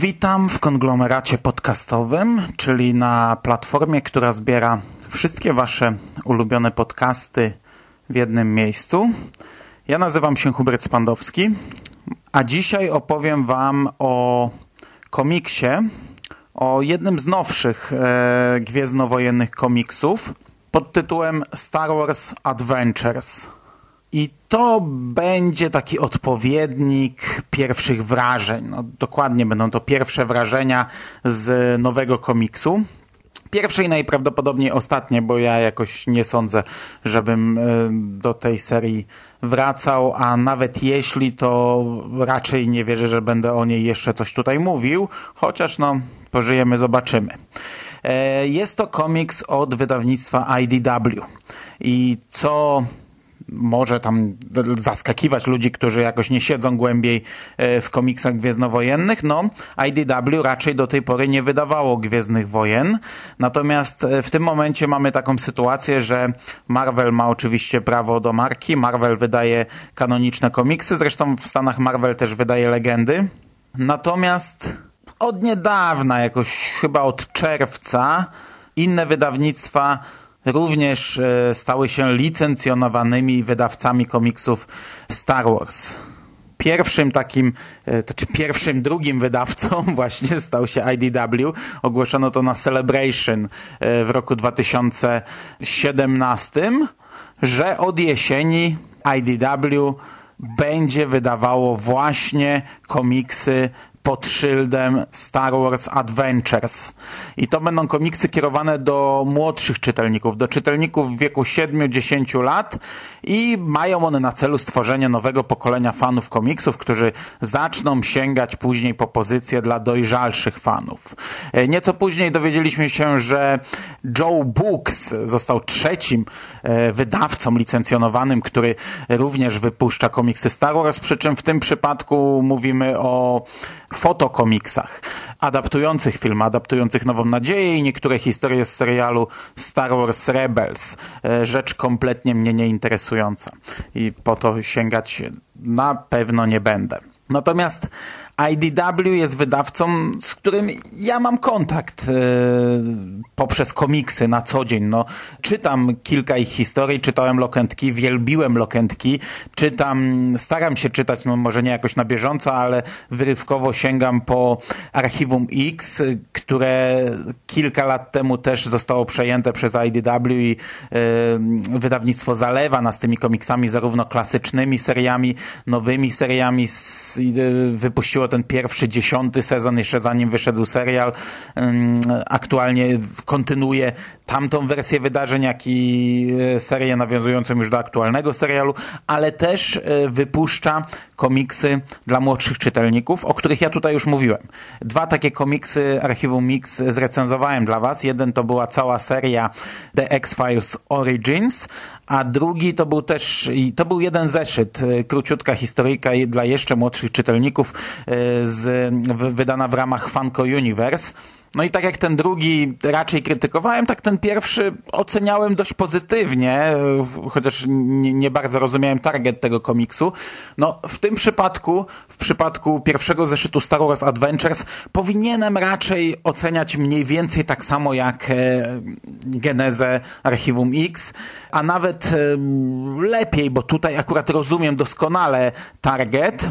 Witam w konglomeracie podcastowym, czyli na platformie, która zbiera wszystkie Wasze ulubione podcasty w jednym miejscu. Ja nazywam się Hubert Spandowski, a dzisiaj opowiem Wam o komiksie, o jednym z nowszych e, gwiezdnowojennych komiksów pod tytułem Star Wars Adventures. I to będzie taki odpowiednik pierwszych wrażeń. No, dokładnie będą to pierwsze wrażenia z nowego komiksu. Pierwsze i najprawdopodobniej ostatnie, bo ja jakoś nie sądzę, żebym e, do tej serii wracał, a nawet jeśli, to raczej nie wierzę, że będę o niej jeszcze coś tutaj mówił, chociaż no, pożyjemy, zobaczymy. E, jest to komiks od wydawnictwa IDW i co może tam zaskakiwać ludzi, którzy jakoś nie siedzą głębiej e, w komiksach gwiezdnowojennych. No, IDW raczej do tej pory nie wydawało Gwiezdnych Wojen. Natomiast e, w tym momencie mamy taką sytuację, że Marvel ma oczywiście prawo do marki. Marvel wydaje kanoniczne komiksy. Zresztą w Stanach Marvel też wydaje legendy. Natomiast od niedawna, jakoś chyba od czerwca, inne wydawnictwa również e, stały się licencjonowanymi wydawcami komiksów Star Wars. Pierwszym takim, e, to czy pierwszym, drugim wydawcą właśnie stał się IDW. Ogłoszono to na Celebration e, w roku 2017, że od jesieni IDW będzie wydawało właśnie komiksy pod szyldem Star Wars Adventures. I to będą komiksy kierowane do młodszych czytelników, do czytelników w wieku 7-10 lat i mają one na celu stworzenie nowego pokolenia fanów komiksów, którzy zaczną sięgać później po pozycję dla dojrzalszych fanów. E, nieco później dowiedzieliśmy się, że Joe Books został trzecim e, wydawcą licencjonowanym, który również wypuszcza komiksy Star Wars, przy czym w tym przypadku mówimy o fotokomiksach, adaptujących film, adaptujących Nową Nadzieję i niektóre historie z serialu Star Wars Rebels. E, rzecz kompletnie mnie nie interesująca i po to sięgać na pewno nie będę. Natomiast IDW jest wydawcą, z którym ja mam kontakt yy, poprzez komiksy na co dzień. No, czytam kilka ich historii, czytałem Lokentki, wielbiłem Lokentki, czytam, staram się czytać, no może nie jakoś na bieżąco, ale wyrywkowo sięgam po Archiwum X, które kilka lat temu też zostało przejęte przez IDW i yy, wydawnictwo zalewa nas tymi komiksami, zarówno klasycznymi seriami, nowymi seriami, z, yy, wypuściło ten pierwszy, dziesiąty sezon, jeszcze zanim wyszedł serial. Aktualnie kontynuuje tamtą wersję wydarzeń, jak i e, serię nawiązującą już do aktualnego serialu, ale też e, wypuszcza komiksy dla młodszych czytelników, o których ja tutaj już mówiłem. Dwa takie komiksy Archiwum Mix zrecenzowałem dla Was. Jeden to była cała seria The X-Files Origins, a drugi to był też, to był jeden zeszyt, e, króciutka historyjka dla jeszcze młodszych czytelników, z, wydana w ramach Funko Universe. No i tak jak ten drugi raczej krytykowałem, tak ten pierwszy oceniałem dość pozytywnie, chociaż nie, nie, bardzo rozumiałem target tego komiksu. No w tym przypadku, w przypadku pierwszego zeszytu Star Wars Adventures powinienem raczej oceniać mniej więcej tak samo jak e, genezę Archiwum X, a nawet e, lepiej, bo tutaj akurat rozumiem doskonale target,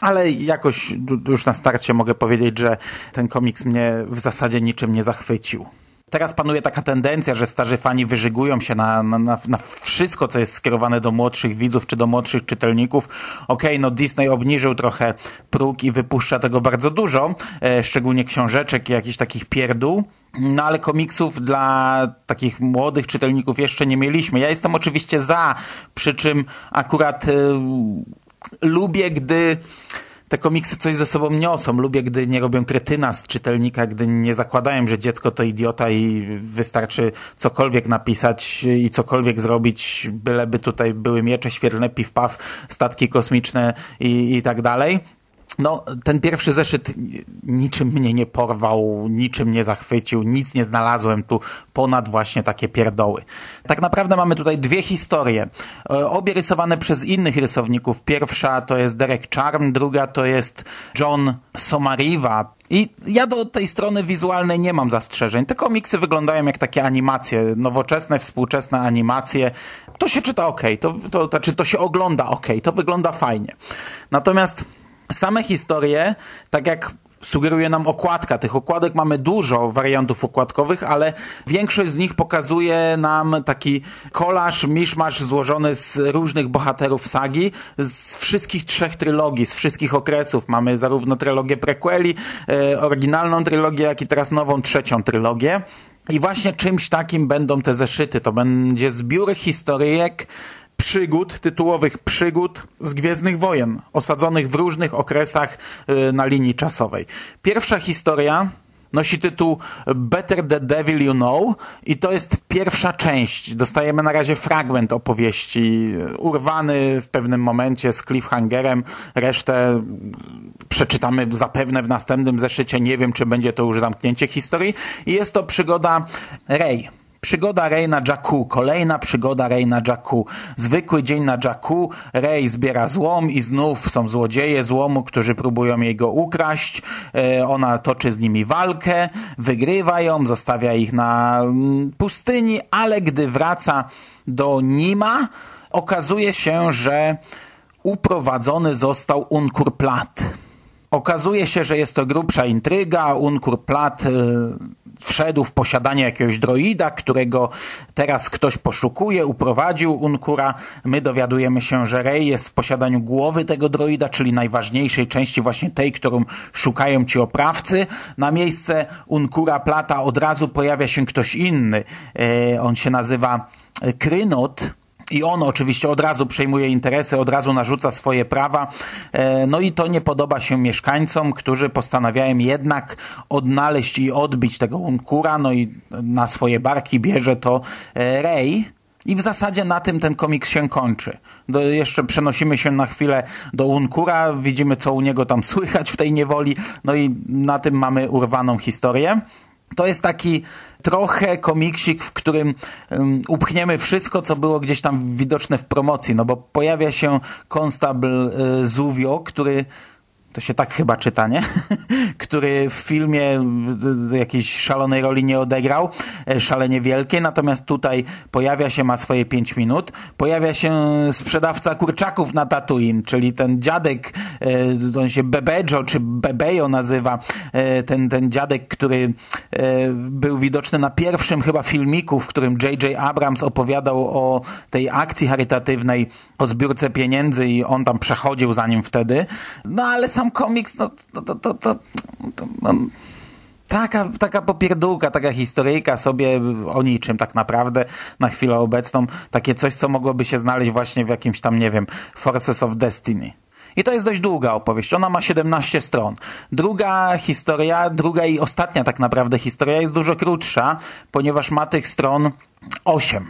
ale jakoś już na starcie mogę powiedzieć, że ten komiks mnie w zasadzie niczym nie zachwycił. Teraz panuje taka tendencja, że starzy fani wyżygują się na, na, na wszystko, co jest skierowane do młodszych widzów czy do młodszych czytelników. Okej, okay, no Disney obniżył trochę próg i wypuszcza tego bardzo dużo, e, szczególnie książeczek i jakichś takich pierdół. No ale komiksów dla takich młodych czytelników jeszcze nie mieliśmy. Ja jestem oczywiście za, przy czym akurat... E, lubię, gdy te komiksy coś ze sobą niosą. Lubię, gdy nie robią kretyna z czytelnika, gdy nie zakładają, że dziecko to idiota i wystarczy cokolwiek napisać i cokolwiek zrobić, byleby tutaj były miecze świetlne, piw-paw, statki kosmiczne i, i tak dalej. No, ten pierwszy zeszyt niczym mnie nie porwał, niczym nie zachwycił, nic nie znalazłem tu ponad właśnie takie pierdoły. Tak naprawdę mamy tutaj dwie historie. E, obie rysowane przez innych rysowników. Pierwsza to jest Derek Charm, druga to jest John Somariva. I ja do tej strony wizualnej nie mam zastrzeżeń. Te komiksy wyglądają jak takie animacje, nowoczesne, współczesne animacje. To się czyta ok, to, to, to, to się ogląda ok, to wygląda fajnie. Natomiast Same historie, tak jak sugeruje nam okładka. Tych okładek mamy dużo wariantów okładkowych, ale większość z nich pokazuje nam taki kolaż, miszmasz złożony z różnych bohaterów sagi, z wszystkich trzech trylogii, z wszystkich okresów. Mamy zarówno trylogię prequeli, e, oryginalną trylogię, jak i teraz nową, trzecią trylogię. I właśnie czymś takim będą te zeszyty. To będzie zbiór historyjek przygód, tytułowych przygód z Gwiezdnych Wojen, osadzonych w różnych okresach y, na linii czasowej. Pierwsza historia nosi tytuł Better the Devil You Know i to jest pierwsza część. Dostajemy na razie fragment opowieści, urwany w pewnym momencie z cliffhangerem. Resztę przeczytamy zapewne w następnym zeszycie. Nie wiem, czy będzie to już zamknięcie historii. I jest to przygoda Rey Przygoda Rey na Jakku, kolejna przygoda Rey na Jakku. Zwykły dzień na Jakku, Rey zbiera złom i znów są złodzieje złomu, którzy próbują jej go ukraść. E, ona toczy z nimi walkę, wygrywa ją, zostawia ich na mm, pustyni, ale gdy wraca do Nima, okazuje się, że uprowadzony został Unkur Plat. Okazuje się, że jest to grubsza intryga. Unkur Plat e, wszedł w posiadanie jakiegoś droida, którego teraz ktoś poszukuje, uprowadził Unkura. My dowiadujemy się, że Rey jest w posiadaniu głowy tego droida, czyli najważniejszej części właśnie tej, którą szukają ci oprawcy. Na miejsce Unkura Plata od razu pojawia się ktoś inny. E, on się nazywa Krynot i on oczywiście od razu przejmuje interesy, od razu narzuca swoje prawa. E, no i to nie podoba się mieszkańcom, którzy postanawiają jednak odnaleźć i odbić tego Unkura. No i na swoje barki bierze to e, Rey. I w zasadzie na tym ten komiks się kończy. Do, jeszcze przenosimy się na chwilę do Unkura, widzimy co u niego tam słychać w tej niewoli, no i na tym mamy urwaną historię. To jest taki trochę komiksik, w którym um, upchniemy wszystko, co było gdzieś tam widoczne w promocji, no bo pojawia się konstabl y, Zuvio, który to się tak chyba czyta, nie? który w filmie jakiejś szalonej roli nie odegrał, e, szalenie wielkiej, natomiast tutaj pojawia się, ma swoje 5 minut, pojawia się sprzedawca kurczaków na Tatooine, czyli ten dziadek, e, on się Bebejo czy Bebejo nazywa, e, ten, ten dziadek, który był widoczny na pierwszym chyba filmiku, w którym J.J. Abrams opowiadał o tej akcji charytatywnej, o zbiórce pieniędzy i on tam przechodził za nim wtedy, no ale sam sam komiks, no to, to, to, to, to no, taka, taka popierdółka, taka historyjka sobie o niczym tak naprawdę na chwilę obecną. Takie coś, co mogłoby się znaleźć właśnie w jakimś tam, nie wiem, Forces of Destiny. I to jest dość długa opowieść. Ona ma 17 stron. Druga historia, druga i ostatnia tak naprawdę historia jest dużo krótsza, ponieważ ma tych stron 8.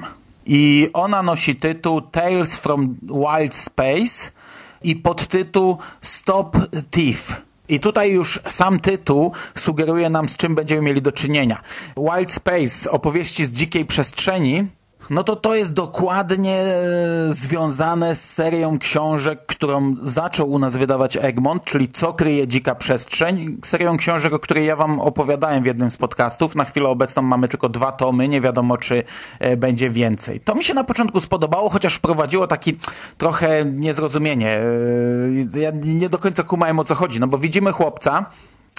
I ona nosi tytuł Tales from Wild Space i podtytuł Stop Thief. I tutaj już sam tytuł sugeruje nam, z czym będziemy mieli do czynienia. Wild Space, opowieści z dzikiej przestrzeni, no to to jest dokładnie e, związane z serią książek, którą zaczął u nas wydawać Egmont, czyli Co kryje dzika przestrzeń. Serią książek, o której ja wam opowiadałem w jednym z podcastów. Na chwilę obecną mamy tylko dwa tomy, nie wiadomo czy e, będzie więcej. To mi się na początku spodobało, chociaż wprowadziło taki trochę niezrozumienie. E, ja nie do końca kumałem o co chodzi, no bo widzimy chłopca,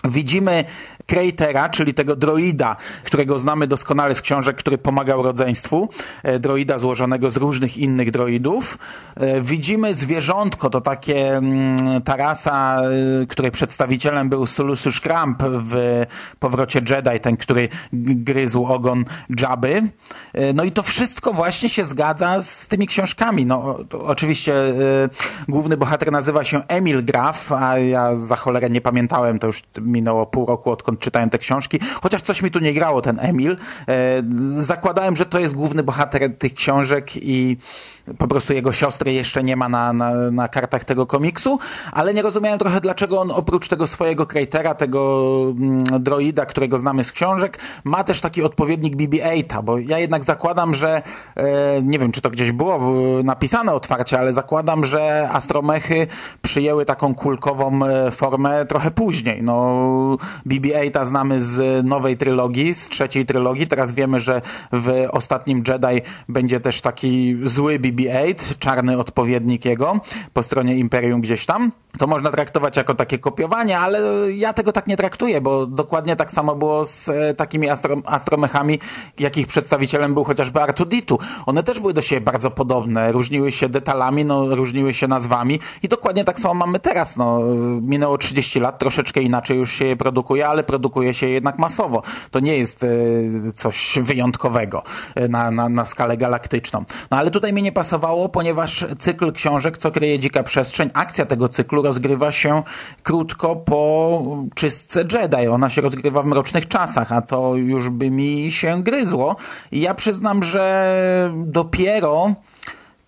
widzimy Kreitera, czyli tego droida, którego znamy doskonale z książek, który pomagał rodzeństwu, e, droida złożonego z różnych innych droidów. E, widzimy zwierzątko, to takie mm, ta rasa, e, której przedstawicielem był Sulusus Kramp w Powrocie Jedi, ten, który gryzł ogon Jabby. No i to wszystko właśnie się zgadza z tymi książkami. No, oczywiście główny bohater nazywa się Emil Graf, a ja za cholerę nie pamiętałem, to już minęło pół roku odkąd czytałem te książki, chociaż coś mi tu nie grało, ten Emil. E, zakładałem, że to jest główny bohater tych książek i po prostu jego siostry jeszcze nie ma na, na, na kartach tego komiksu, ale nie rozumiałem trochę, dlaczego on oprócz tego swojego Kreitera, tego mm, droida, którego znamy z książek, ma też taki odpowiednik BB-8, bo ja jednak zakładam, że e, nie wiem, czy to gdzieś było napisane otwarcie, ale zakładam, że astromechy przyjęły taką kulkową e, formę trochę później. No, BB-8 znamy z nowej trylogii, z trzeciej trylogii, teraz wiemy, że w ostatnim Jedi będzie też taki zły BB BB-8, czarny odpowiednik jego, po stronie Imperium gdzieś tam. To można traktować jako takie kopiowanie, ale ja tego tak nie traktuję, bo dokładnie tak samo było z e, takimi astro, astromechami, jakich przedstawicielem był chociażby Artuditu. One też były do siebie bardzo podobne, różniły się detalami, no, różniły się nazwami i dokładnie tak samo mamy teraz. No, minęło 30 lat, troszeczkę inaczej już się je produkuje, ale produkuje się jednak masowo. To nie jest e, coś wyjątkowego e, na, na, na skalę galaktyczną. No ale tutaj mi nie pasowało, ponieważ cykl książek, co kryje dzika przestrzeń, akcja tego cyklu rozgrywa się krótko po czystce Jedi. Ona się rozgrywa w mrocznych czasach, a to już by mi się gryzło. I ja przyznam, że dopiero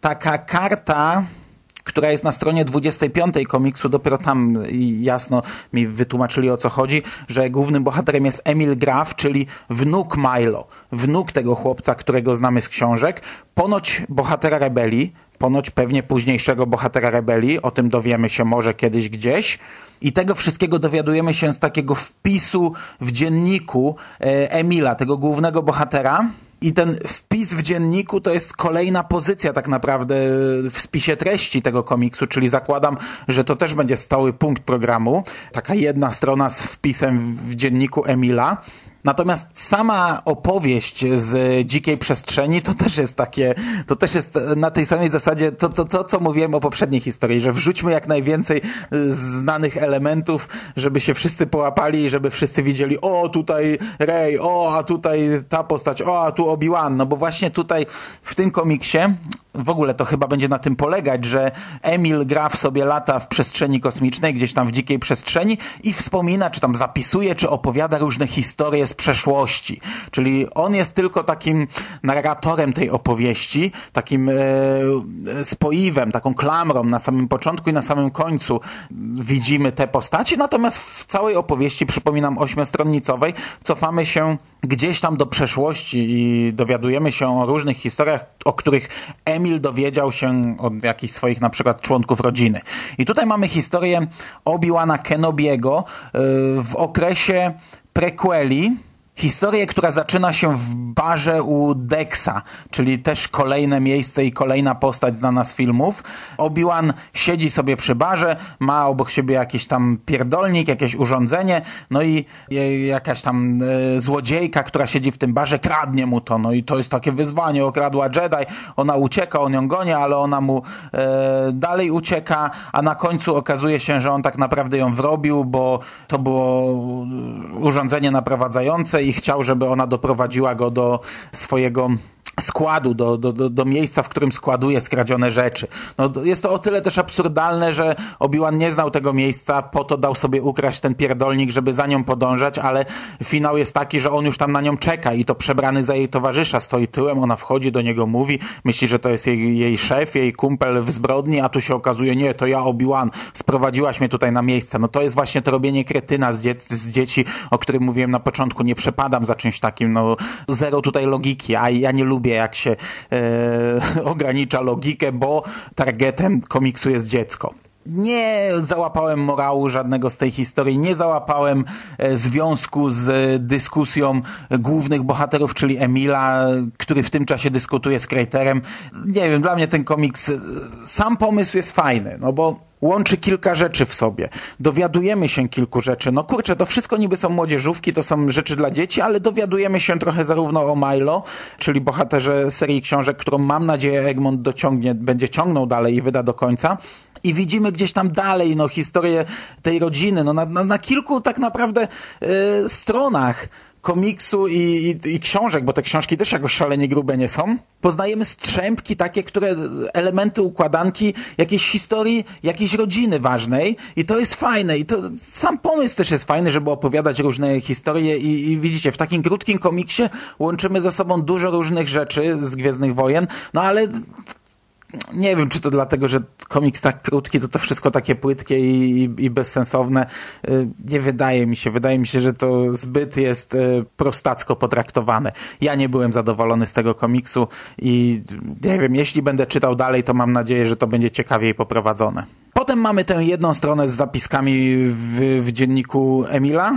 taka karta która jest na stronie 25 komiksu, dopiero tam jasno mi wytłumaczyli o co chodzi, że głównym bohaterem jest Emil Graf, czyli wnuk Milo, wnuk tego chłopca, którego znamy z książek, ponoć bohatera rebelii, ponoć pewnie późniejszego bohatera rebelii, o tym dowiemy się może kiedyś gdzieś. I tego wszystkiego dowiadujemy się z takiego wpisu w dzienniku e, Emila, tego głównego bohatera. I ten wpis w dzienniku to jest kolejna pozycja tak naprawdę w spisie treści tego komiksu, czyli zakładam, że to też będzie stały punkt programu. Taka jedna strona z wpisem w dzienniku Emila. Natomiast sama opowieść z dzikiej przestrzeni to też jest takie, to też jest na tej samej zasadzie to, to, to co mówiłem o poprzedniej historii, że wrzućmy jak najwięcej znanych elementów, żeby się wszyscy połapali i żeby wszyscy widzieli, o tutaj Rey, o a tutaj ta postać, o a tu Obi-Wan, no bo właśnie tutaj w tym komiksie w ogóle to chyba będzie na tym polegać, że Emil gra w sobie lata w przestrzeni kosmicznej, gdzieś tam w dzikiej przestrzeni i wspomina, czy tam zapisuje, czy opowiada różne historie z przeszłości. Czyli on jest tylko takim narratorem tej opowieści, takim e, spoiwem, taką klamrą na samym początku i na samym końcu widzimy te postacie, natomiast w całej opowieści, przypominam, ośmiostronnicowej, cofamy się gdzieś tam do przeszłości i dowiadujemy się o różnych historiach, o których Emil dowiedział się od jakichś swoich na przykład członków rodziny. I tutaj mamy historię Obi-Wana Kenobiego y, w okresie prequeli, Historię, która zaczyna się w barze u Dexa, czyli też kolejne miejsce i kolejna postać znana z filmów. Obi-Wan siedzi sobie przy barze, ma obok siebie jakiś tam pierdolnik, jakieś urządzenie, no i jakaś tam e, złodziejka, która siedzi w tym barze, kradnie mu to. No i to jest takie wyzwanie, okradła Jedi, ona ucieka, on ją goni, ale ona mu e, dalej ucieka, a na końcu okazuje się, że on tak naprawdę ją wrobił, bo to było urządzenie naprowadzające chciał, żeby ona doprowadziła go do swojego składu, do, do, do, miejsca, w którym składuje skradzione rzeczy. No, jest to o tyle też absurdalne, że Obi-Wan nie znał tego miejsca, po to dał sobie ukraść ten pierdolnik, żeby za nią podążać, ale finał jest taki, że on już tam na nią czeka i to przebrany za jej towarzysza stoi tyłem, ona wchodzi do niego, mówi, myśli, że to jest jej, jej szef, jej kumpel w zbrodni, a tu się okazuje, nie, to ja Obi-Wan, sprowadziłaś mnie tutaj na miejsce. No to jest właśnie to robienie kretyna z, dzie z dzieci, o którym mówiłem na początku, nie przepadam za czymś takim, no zero tutaj logiki, a ja nie lubię jak się e, ogranicza logikę, bo targetem komiksu jest dziecko. Nie załapałem morału żadnego z tej historii, nie załapałem e, związku z dyskusją głównych bohaterów, czyli Emila, który w tym czasie dyskutuje z Kraterem. Nie wiem, dla mnie ten komiks, e, sam pomysł jest fajny, no bo łączy kilka rzeczy w sobie. Dowiadujemy się kilku rzeczy. No kurczę, to wszystko niby są młodzieżówki, to są rzeczy dla dzieci, ale dowiadujemy się trochę zarówno o Milo, czyli bohaterze serii książek, którą mam nadzieję Egmont dociągnie, będzie ciągnął dalej i wyda do końca. I widzimy gdzieś tam dalej no, historię tej rodziny, no, na, na, na kilku tak naprawdę yy, stronach komiksu i, i, i, książek, bo te książki też jakoś szalenie grube nie są. Poznajemy strzępki takie, które elementy układanki jakiejś historii, jakiejś rodziny ważnej. I to jest fajne. I to sam pomysł też jest fajny, żeby opowiadać różne historie. I, i widzicie, w takim krótkim komiksie łączymy ze sobą dużo różnych rzeczy z Gwiezdnych Wojen, no ale nie wiem, czy to dlatego, że komiks tak krótki, to to wszystko takie płytkie i, i, bezsensowne. Y, nie wydaje mi się. Wydaje mi się, że to zbyt jest y, prostacko potraktowane. Ja nie byłem zadowolony z tego komiksu i nie wiem, jeśli będę czytał dalej, to mam nadzieję, że to będzie ciekawiej poprowadzone. Potem mamy tę jedną stronę z zapiskami w, w dzienniku Emila.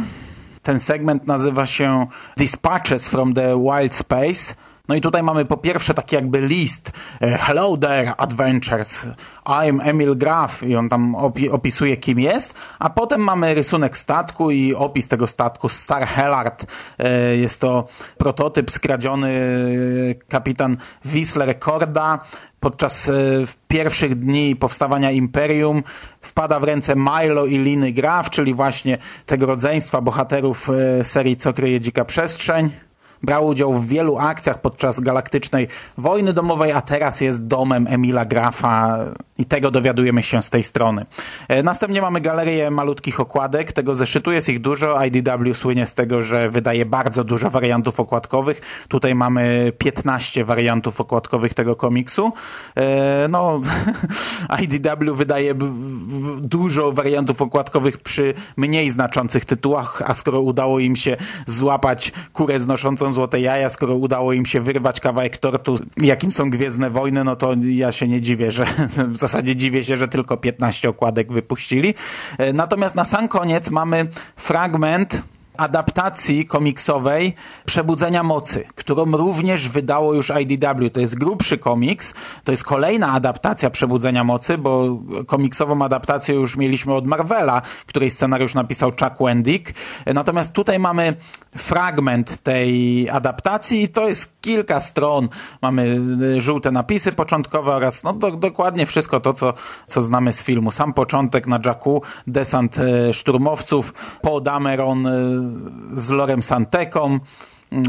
Ten segment nazywa się Dispatches from the Wild Space – no i tutaj mamy po pierwsze taki jakby list e, Hello there adventures, I'm Emil Graf i on tam opi opisuje kim jest, a potem mamy rysunek statku i opis tego statku Star Hellard. E, jest to prototyp skradziony e, kapitan Whistler Korda podczas pierwszych dni powstawania Imperium wpada w ręce Milo i Liny Graf, czyli właśnie tego rodzeństwa bohaterów serii Co kryje dzika przestrzeń. Brał udział w wielu akcjach podczas galaktycznej wojny domowej, a teraz jest domem Emila Grafa i tego dowiadujemy się z tej strony. E, następnie mamy galerię malutkich okładek. Tego zeszytu jest ich dużo. IDW słynie z tego, że wydaje bardzo dużo wariantów okładkowych. Tutaj mamy 15 wariantów okładkowych tego komiksu. E, no, IDW wydaje dużo wariantów okładkowych przy mniej znaczących tytułach, a skoro udało im się złapać kurę znoszącą złote jaja, skoro udało im się wyrwać kawałek tortu, jakim są Gwiezdne Wojny, no to ja się nie dziwię, że w zasadzie dziwię się, że tylko 15 okładek wypuścili. E, natomiast na sam koniec mamy fragment adaptacji komiksowej Przebudzenia Mocy, którą również wydało już IDW. To jest grubszy komiks, to jest kolejna adaptacja Przebudzenia Mocy, bo komiksową adaptację już mieliśmy od Marvela, której scenariusz napisał Chuck Wendick. Natomiast tutaj mamy fragment tej adaptacji i to jest kilka stron. Mamy y, żółte napisy początkowe oraz no, do, dokładnie wszystko to, co, co znamy z filmu. Sam początek na Jacku, desant y, szturmowców, po Dameron y, z Lorem Santeką,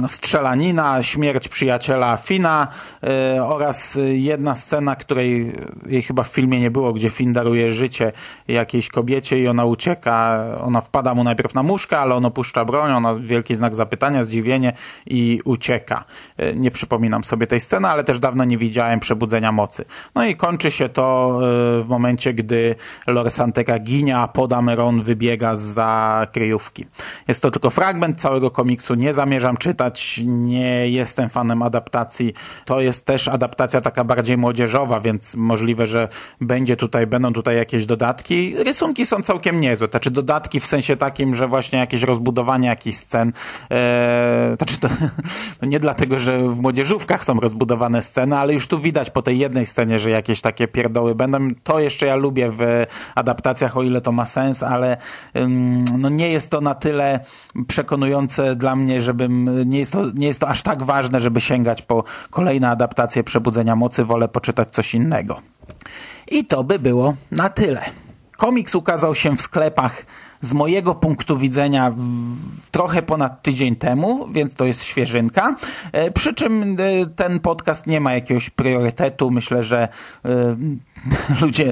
strzelanina, śmierć przyjaciela Fina yy, oraz jedna scena, której jej chyba w filmie nie było, gdzie Fin daruje życie jakiejś kobiecie i ona ucieka, ona wpada mu najpierw na muszkę, ale on opuszcza broń, ona wielki znak zapytania, zdziwienie i ucieka. Yy, nie przypominam sobie tej sceny, ale też dawno nie widziałem Przebudzenia Mocy. No i kończy się to yy, w momencie, gdy Lor ginie, a Podameron wybiega za kryjówki. Jest to tylko fragment całego komiksu, nie zamierzam czytać czytać, nie jestem fanem adaptacji. To jest też adaptacja taka bardziej młodzieżowa, więc możliwe, że będzie tutaj, będą tutaj jakieś dodatki. Rysunki są całkiem niezłe, znaczy dodatki w sensie takim, że właśnie jakieś rozbudowanie jakichś scen. Eee, znaczy to, no nie dlatego, że w młodzieżówkach są rozbudowane sceny, ale już tu widać po tej jednej scenie, że jakieś takie pierdoły będą. To jeszcze ja lubię w adaptacjach, o ile to ma sens, ale ym, no nie jest to na tyle przekonujące dla mnie, żebym nie jest, to, nie jest to aż tak ważne, żeby sięgać po kolejne adaptacje Przebudzenia Mocy, wolę poczytać coś innego. I to by było na tyle. Komiks ukazał się w sklepach z mojego punktu widzenia w, trochę ponad tydzień temu, więc to jest świeżynka. E, przy czym e, ten podcast nie ma jakiegoś priorytetu. Myślę, że e, ludzie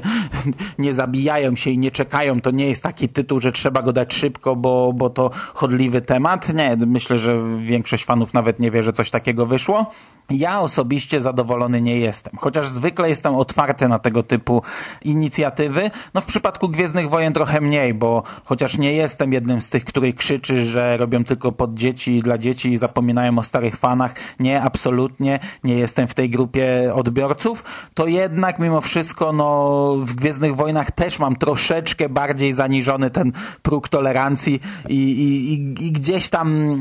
nie zabijają się i nie czekają. To nie jest taki tytuł, że trzeba go dać szybko, bo, bo to chodliwy temat. Nie, myślę, że większość fanów nawet nie wie, że coś takiego wyszło. Ja osobiście zadowolony nie jestem, chociaż zwykle jestem otwarty na tego typu inicjatywy. No w przypadku Gwiezdnych Wojen trochę mniej, bo chociaż nie jestem jednym z tych, który krzyczy, że robią tylko pod dzieci i dla dzieci i zapominają o starych fanach. Nie, absolutnie nie jestem w tej grupie odbiorców. To jednak mimo wszystko no, w Gwiezdnych Wojnach też mam troszeczkę bardziej zaniżony ten próg tolerancji i, i, i, i gdzieś tam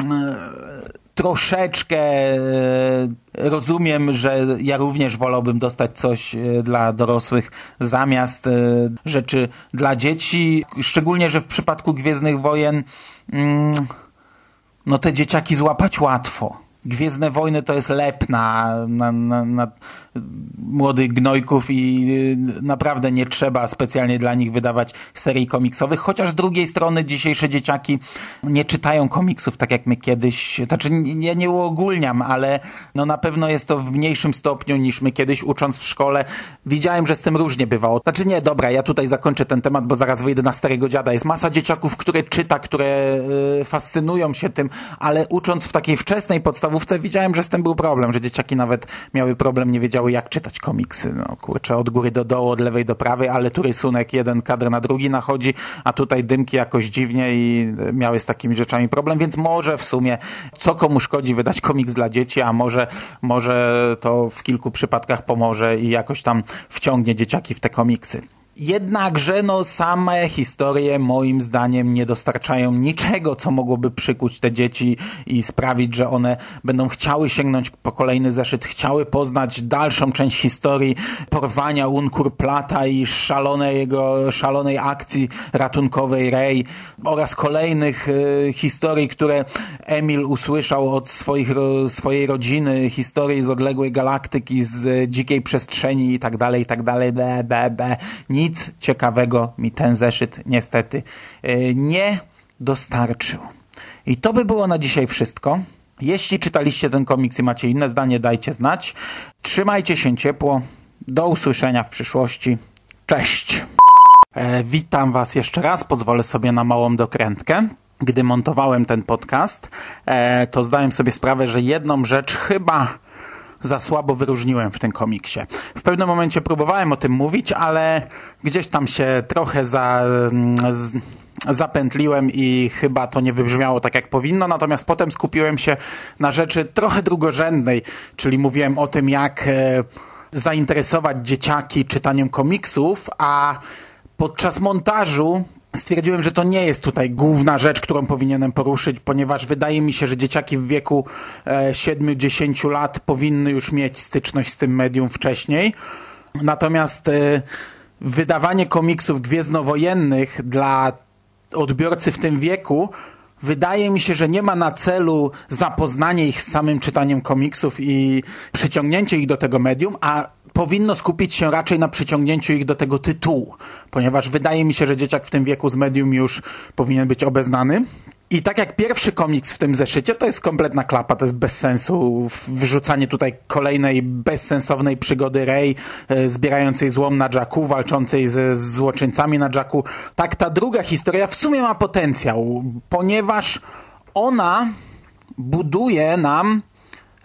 troszeczkę e, rozumiem, że ja również wolałbym dostać coś e, dla dorosłych zamiast e, rzeczy dla dzieci. Szczególnie, że w przypadku Gwiezdnych Wojen mm, no te dzieciaki złapać łatwo. Gwiezdne Wojny to jest lep na, na, na, na młodych gnojków i y, naprawdę nie trzeba specjalnie dla nich wydawać serii komiksowych, chociaż z drugiej strony dzisiejsze dzieciaki nie czytają komiksów tak jak my kiedyś, znaczy ja nie uogólniam, ale no na pewno jest to w mniejszym stopniu niż my kiedyś ucząc w szkole. Widziałem, że z tym różnie bywało. Znaczy nie, dobra, ja tutaj zakończę ten temat, bo zaraz wyjdę na starego dziada. Jest masa dzieciaków, które czyta, które y, fascynują się tym, ale ucząc w takiej wczesnej podstawówce widziałem, że z tym był problem, że dzieciaki nawet miały problem, nie wiedziały jak czytać komiksy. No kurczę, od góry do dołu, od lewej do prawej, ale tu rysunek jeden kadr na drugi nachodzi, a tutaj dymki jakoś dziwnie i miały z takimi rzeczami problem, więc może w sumie co komu szkodzi wydać komiks dla dzieci, a może, może to w kilku przypadkach pomoże i jakoś tam wciągnie dzieciaki w te komiksy. Jednakże no, same historie moim zdaniem nie dostarczają niczego, co mogłoby przykuć te dzieci i sprawić, że one będą chciały sięgnąć po kolejny zeszyt, chciały poznać dalszą część historii porwania Unkur Plata i szalonej jego, szalonej akcji ratunkowej Rey oraz kolejnych y, historii, które Emil usłyszał od swoich, swojej rodziny, historii z odległej galaktyki, z dzikiej przestrzeni i tak dalej, i tak nic ciekawego mi ten zeszyt niestety e, nie dostarczył. I to by było na dzisiaj wszystko. Jeśli czytaliście ten komiks i macie inne zdanie, dajcie znać. Trzymajcie się ciepło. Do usłyszenia w przyszłości. Cześć! E, witam Was jeszcze raz. Pozwolę sobie na małą dokrętkę. Gdy montowałem ten podcast, e, to zdałem sobie sprawę, że jedną rzecz chyba za słabo wyróżniłem w tym komiksie. W pewnym momencie próbowałem o tym mówić, ale gdzieś tam się trochę za, mm, z, zapętliłem i chyba to nie wybrzmiało tak jak powinno, natomiast potem skupiłem się na rzeczy trochę drugorzędnej, czyli mówiłem o tym jak e, zainteresować dzieciaki czytaniem komiksów, a podczas montażu stwierdziłem, że to nie jest tutaj główna rzecz, którą powinienem poruszyć, ponieważ wydaje mi się, że dzieciaki w wieku e, 7-10 lat powinny już mieć styczność z tym medium wcześniej. Natomiast e, wydawanie komiksów gwiezdnowojennych dla odbiorcy w tym wieku wydaje mi się, że nie ma na celu zapoznanie ich z samym czytaniem komiksów i przyciągnięcie ich do tego medium, a powinno skupić się raczej na przyciągnięciu ich do tego tytułu, ponieważ wydaje mi się, że dzieciak w tym wieku z medium już powinien być obeznany. I tak jak pierwszy komiks w tym zeszycie, to jest kompletna klapa, to jest bez sensu. Wyrzucanie tutaj kolejnej bezsensownej przygody Rey, e, zbierającej złom na Jacku, walczącej z, z złoczyńcami na Jacku. Tak ta druga historia w sumie ma potencjał, ponieważ ona buduje nam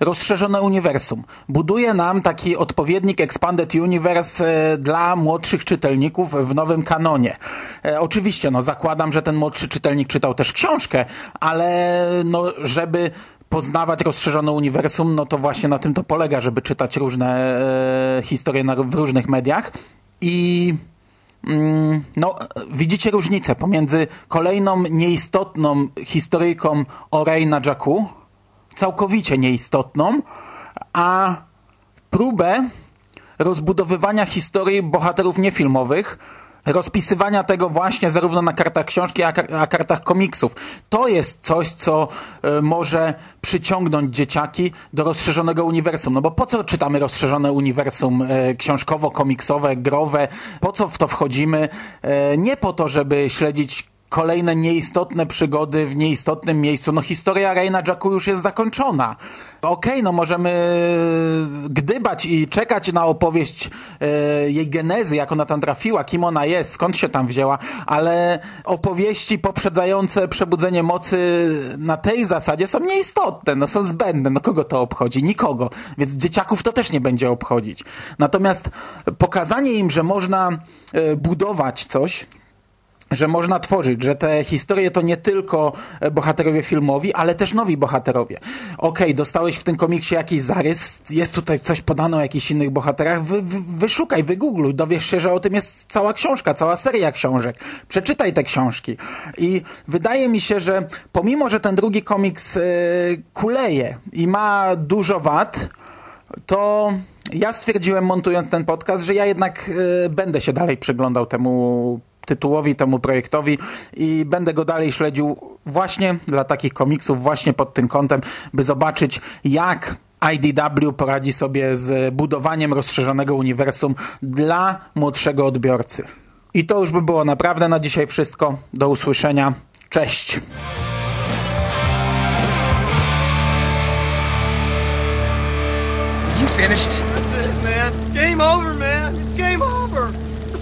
rozszerzone uniwersum. Buduje nam taki odpowiednik Expanded Universe e, dla młodszych czytelników w nowym kanonie. E, oczywiście, no zakładam, że ten młodszy czytelnik czytał też książkę, ale no, żeby poznawać rozszerzone uniwersum, no to właśnie na tym to polega, żeby czytać różne e, historie na, w różnych mediach. I mm, no, widzicie różnicę pomiędzy kolejną nieistotną historyjką o Rey na Jacku, całkowicie nieistotną, a próbę rozbudowywania historii bohaterów niefilmowych, rozpisywania tego właśnie zarówno na kartach książki, a, a kartach komiksów. To jest coś, co y, może przyciągnąć dzieciaki do rozszerzonego uniwersum. No bo po co czytamy rozszerzone uniwersum y, książkowo-komiksowe, growe? Po co w to wchodzimy? Y, nie po to, żeby śledzić kolejne nieistotne przygody w nieistotnym miejscu. No historia Reina Jacku już jest zakończona. Okej, okay, no możemy gdybać i czekać na opowieść e, jej genezy, jak ona tam trafiła, kim ona jest, skąd się tam wzięła, ale opowieści poprzedzające przebudzenie mocy na tej zasadzie są nieistotne, no są zbędne, no kogo to obchodzi? Nikogo. Więc dzieciaków to też nie będzie obchodzić. Natomiast pokazanie im, że można e, budować coś, że można tworzyć, że te historie to nie tylko e, bohaterowie filmowi, ale też nowi bohaterowie. Okej, dostałeś w tym komiksie jakiś zarys, jest tutaj coś podane o jakichś innych bohaterach, wy, wy, wyszukaj, wygoogluj, dowiesz się, że o tym jest cała książka, cała seria książek. Przeczytaj te książki. I wydaje mi się, że pomimo, że ten drugi komiks e, kuleje i ma dużo wad, to ja stwierdziłem, montując ten podcast, że ja jednak y, będę się dalej przyglądał temu tytułowi, temu projektowi i będę go dalej śledził właśnie dla takich komiksów, właśnie pod tym kątem, by zobaczyć jak IDW poradzi sobie z budowaniem rozszerzonego uniwersum dla młodszego odbiorcy. I to już by było naprawdę na dzisiaj wszystko. Do usłyszenia. Cześć! You finished? That's it, man. Game over, man. It's game over.